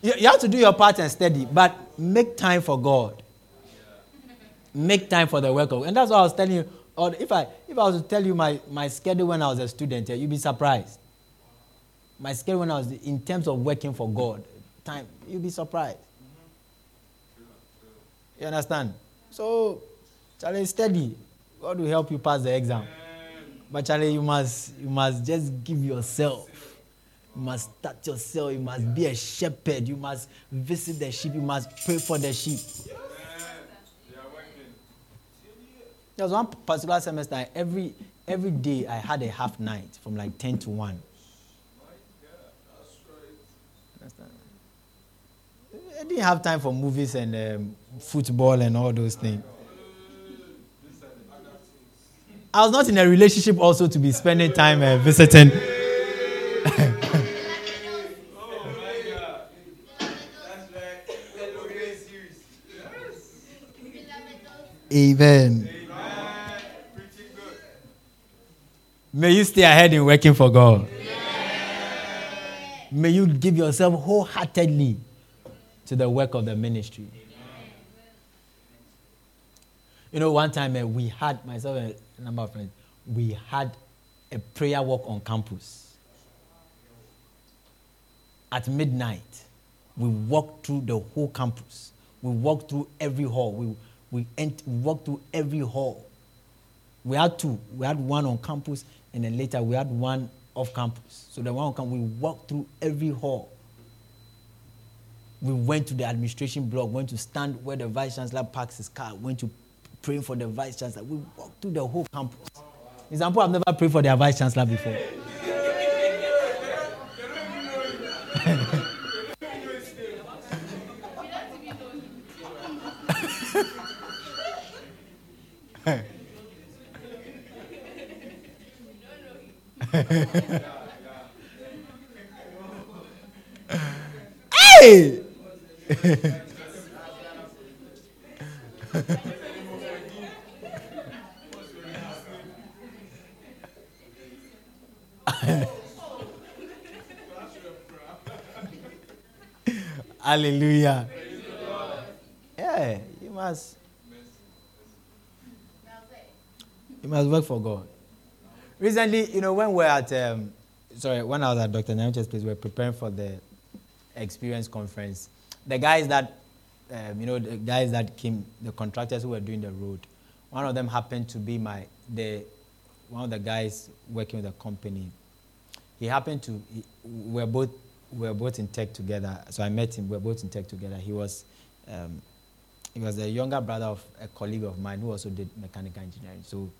you, you have to do your part and study, but make time for God. Make time for the work of God. And that's what I was telling you. Or if I if I was to tell you my, my schedule when I was a student, you'd be surprised. My schedule when I was in terms of working for God, time, you'd be surprised. You understand? So, Charlie, steady. God will help you pass the exam. But Charlie, you must you must just give yourself. You must start yourself. You must be a shepherd. You must visit the sheep. You must pray for the sheep. There was one particular semester, every every day I had a half night from like 10 to 1. I didn't have time for movies and um, football and all those things. I was not in a relationship also to be spending time uh, visiting. Amen. May you stay ahead in working for God. May you give yourself wholeheartedly to the work of the ministry. You know, one time uh, we had myself and a number of friends, we had a prayer walk on campus. At midnight, we walked through the whole campus. We walked through every hall. We, we, ent- we walked through every hall. We had two. We had one on campus, and then later we had one off campus. So the one on campus, we walked through every hall. We went to the administration block, went to stand where the vice chancellor parks his car, went to praying for the vice chancellor. We walked through the whole campus. Example, I've never prayed for their vice chancellor before. hey! Hallelujah. Yeah, you must. You must work for God. Recently, you know, when we're at, um, sorry, when I was at Dr. Nyamche's place, we were preparing for the experience conference. The guys that, um, you know, the guys that came, the contractors who were doing the road, one of them happened to be my, the, one of the guys working with the company. He happened to, he, we're both, we're both in tech together. So I met him, we're both in tech together. He was, um, he was the younger brother of a colleague of mine who also did mechanical engineering. So,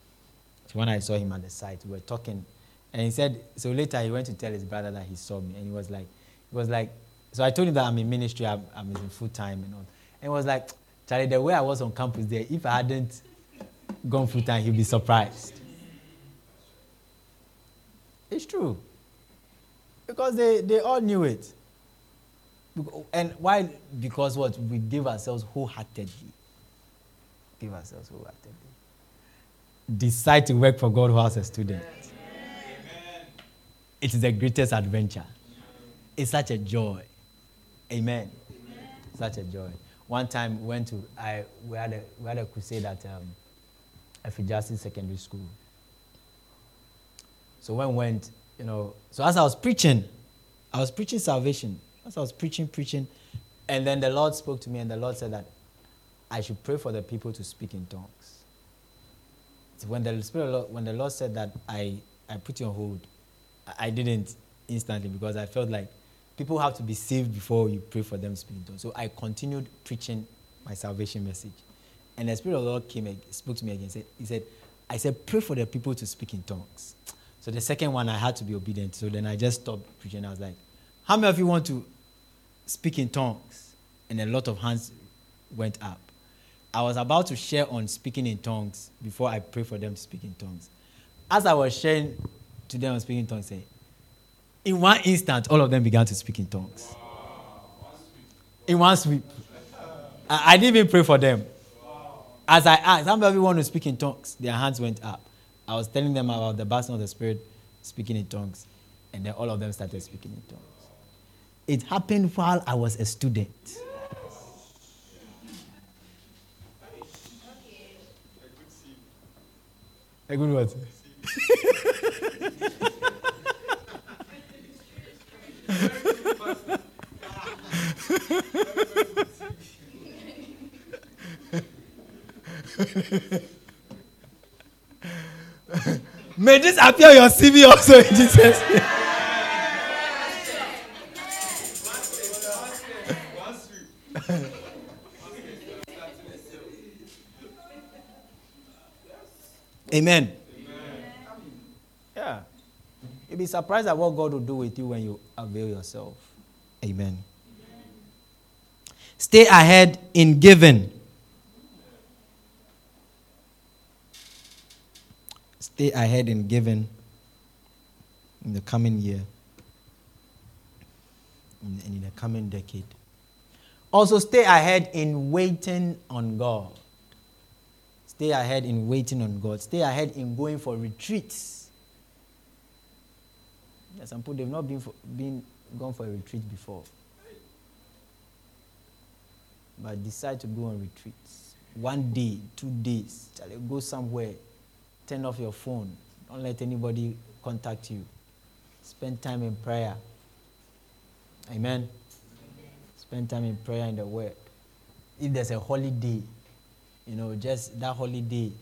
so when I saw him at the site, we were talking, and he said, so later he went to tell his brother that he saw me, and he was like, he was like, so I told him that I'm in ministry, I'm, I'm in full time and all. And he was like, Charlie, the way I was on campus there, if I hadn't gone full time, he'd be surprised. It's true. Because they, they all knew it. And why? Because what? We give ourselves wholeheartedly. Give ourselves wholeheartedly. Decide to work for God whilst a student. Amen. It is the greatest adventure. It's such a joy. Amen. Amen. Such a joy. One time we went to I we had a we had a crusade at um, Effigiasi Secondary School. So when we went, you know, so as I was preaching, I was preaching salvation. As I was preaching, preaching, and then the Lord spoke to me, and the Lord said that I should pray for the people to speak in tongues. So when the Spirit, Lord, when the Lord said that, I I put you on hold. I didn't instantly because I felt like people have to be saved before you pray for them speaking in tongues. So I continued preaching my salvation message. And the Spirit of the Lord came and spoke to me again. Said, he said, I said, pray for the people to speak in tongues. So the second one, I had to be obedient. So then I just stopped preaching. I was like, how many of you want to speak in tongues? And a lot of hands went up. I was about to share on speaking in tongues before I pray for them to speak in tongues. As I was sharing to them on speaking in tongues, saying, in one instant, all of them began to speak in tongues. In one sweep. I, I didn't even pray for them. As I asked, how many of you want to speak in tongues? Their hands went up. I was telling them about the baptism of the Spirit, speaking in tongues, and then all of them started speaking in tongues. It happened while I was a student. A good what? May this appear your CV also in Jesus' name. Amen. Yeah. You'll be surprised at what God will do with you when you avail yourself. Amen. Stay ahead in giving. Stay ahead in giving in the coming year and in the coming decade. Also, stay ahead in waiting on God. Stay ahead in waiting on God. Stay ahead in going for retreats. There's some people they've not been, for, been gone for a retreat before. But decide to go on retreats. One day, two days. Go somewhere? Turn off your phone. Don't let anybody contact you. Spend time in prayer. Amen. Spend time in prayer in the Word. If there's a holiday, you know, just that holiday,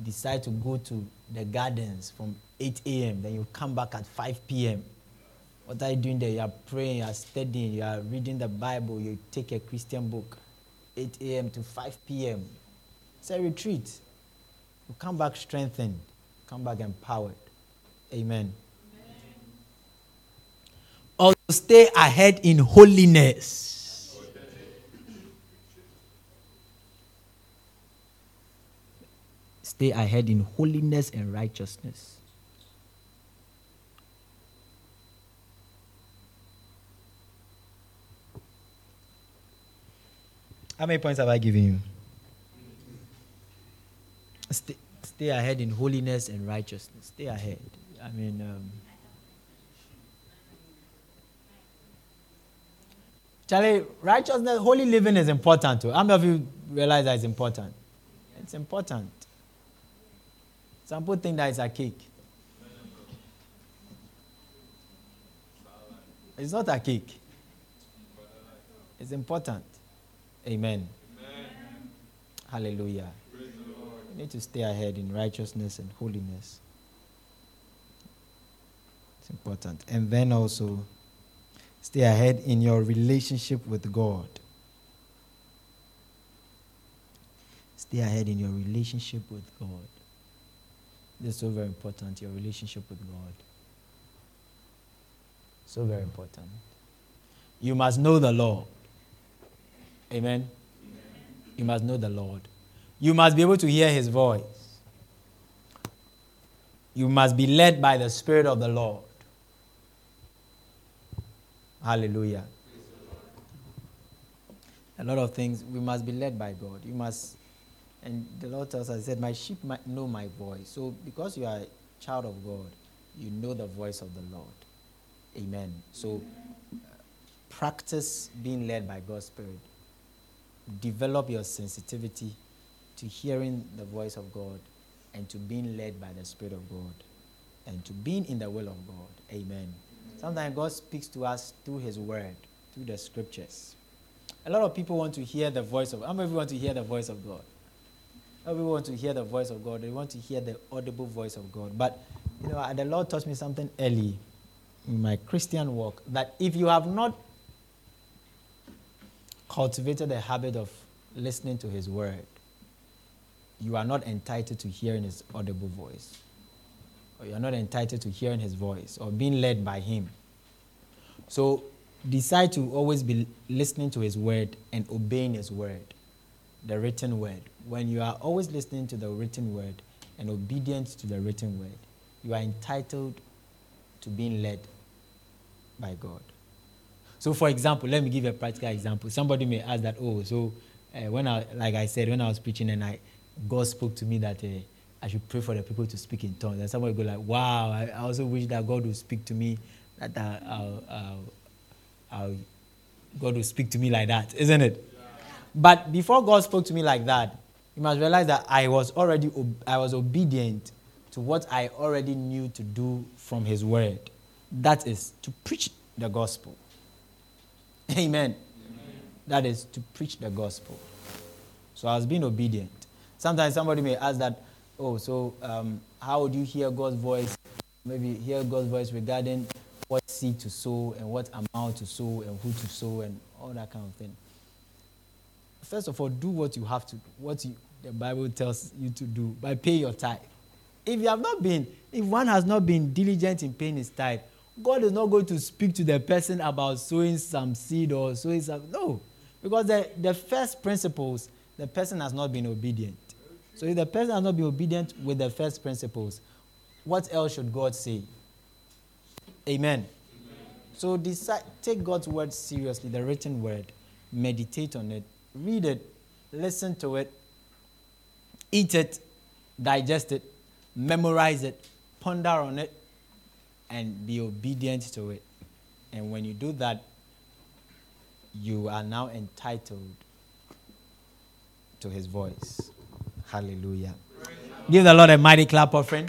decide to go to the gardens from 8 a.m., then you come back at 5 p.m. What are you doing there? You are praying, you are studying, you are reading the Bible, you take a Christian book, 8 a.m. to 5 p.m. It's a retreat. You come back strengthened, come back empowered. Amen. Amen. Also, stay ahead in holiness. stay ahead in holiness and righteousness. How many points have I given you? stay, stay ahead in holiness and righteousness. Stay ahead. I mean, um, Charlie, righteousness, holy living is important too. How many of you realize that it's important? It's important. Some people think that it's a cake. It's not a cake. It's important. Amen. Amen. Hallelujah. Need to stay ahead in righteousness and holiness. It's important. And then also, Stay ahead in your relationship with God. Stay ahead in your relationship with God. This is so very important, your relationship with God. So very important. You must know the Lord. Amen. You must know the Lord. You must be able to hear his voice. You must be led by the Spirit of the Lord. Hallelujah. A lot of things, we must be led by God. You must, and the Lord tells us, He said, My sheep might know my voice. So because you are a child of God, you know the voice of the Lord. Amen. So practice being led by God's Spirit. Develop your sensitivity to hearing the voice of God and to being led by the Spirit of God and to being in the will of God. Amen. Sometimes God speaks to us through His Word, through the Scriptures. A lot of people want to hear the voice of. How many want to hear the voice of God? Many want to hear the voice of God? They want to hear the audible voice of God. But you know, the Lord taught me something early in my Christian walk that if you have not cultivated the habit of listening to His Word, you are not entitled to hearing His audible voice or you're not entitled to hearing his voice or being led by him. So decide to always be listening to his word and obeying his word, the written word. When you are always listening to the written word and obedient to the written word, you are entitled to being led by God. So, for example, let me give you a practical example. Somebody may ask that, oh, so uh, when I, like I said, when I was preaching and I, God spoke to me that uh, I should pray for the people to speak in tongues. And somebody go like, wow, I, also wish that God would speak to me, that I'll, I'll, I'll, God would speak to me like that, isn't it? Yeah. But before God spoke to me like that, you must realize that I was already, I was obedient to what I already knew to do from His Word. That is to preach the gospel. Amen. Amen. That is to preach the gospel. So I was being obedient. Sometimes somebody may ask that, oh, so um, how would you hear God's voice? Maybe hear God's voice regarding what seed to sow and what amount to sow and who to sow and all that kind of thing. First of all, do what you have to do, what you, the Bible tells you to do by pay your tithe. If you have not been, if one has not been diligent in paying his tithe, God is not going to speak to the person about sowing some seed or sowing some. No. Because the, the first principles, the person has not been obedient. So if the person has not been obedient with the first principles, what else should God say? Amen. Amen. So decide, take God's word seriously, the written word. Meditate on it, read it, listen to it, eat it, digest it, memorize it, ponder on it, and be obedient to it. And when you do that, you are now entitled to his voice. Hallelujah. Give the Lord a mighty clap offering.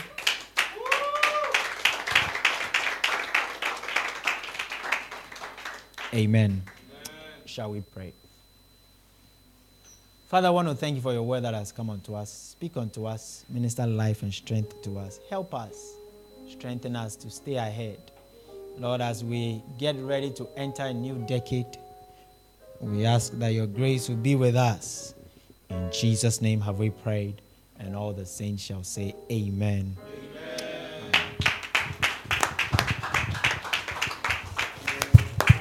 Amen. Amen. Shall we pray? Father, I want to thank you for your word that has come unto us. Speak unto us, minister life and strength to us. Help us, strengthen us to stay ahead. Lord, as we get ready to enter a new decade, we ask that your grace will be with us in Jesus' name have we prayed, and all the saints shall say, Amen. Amen.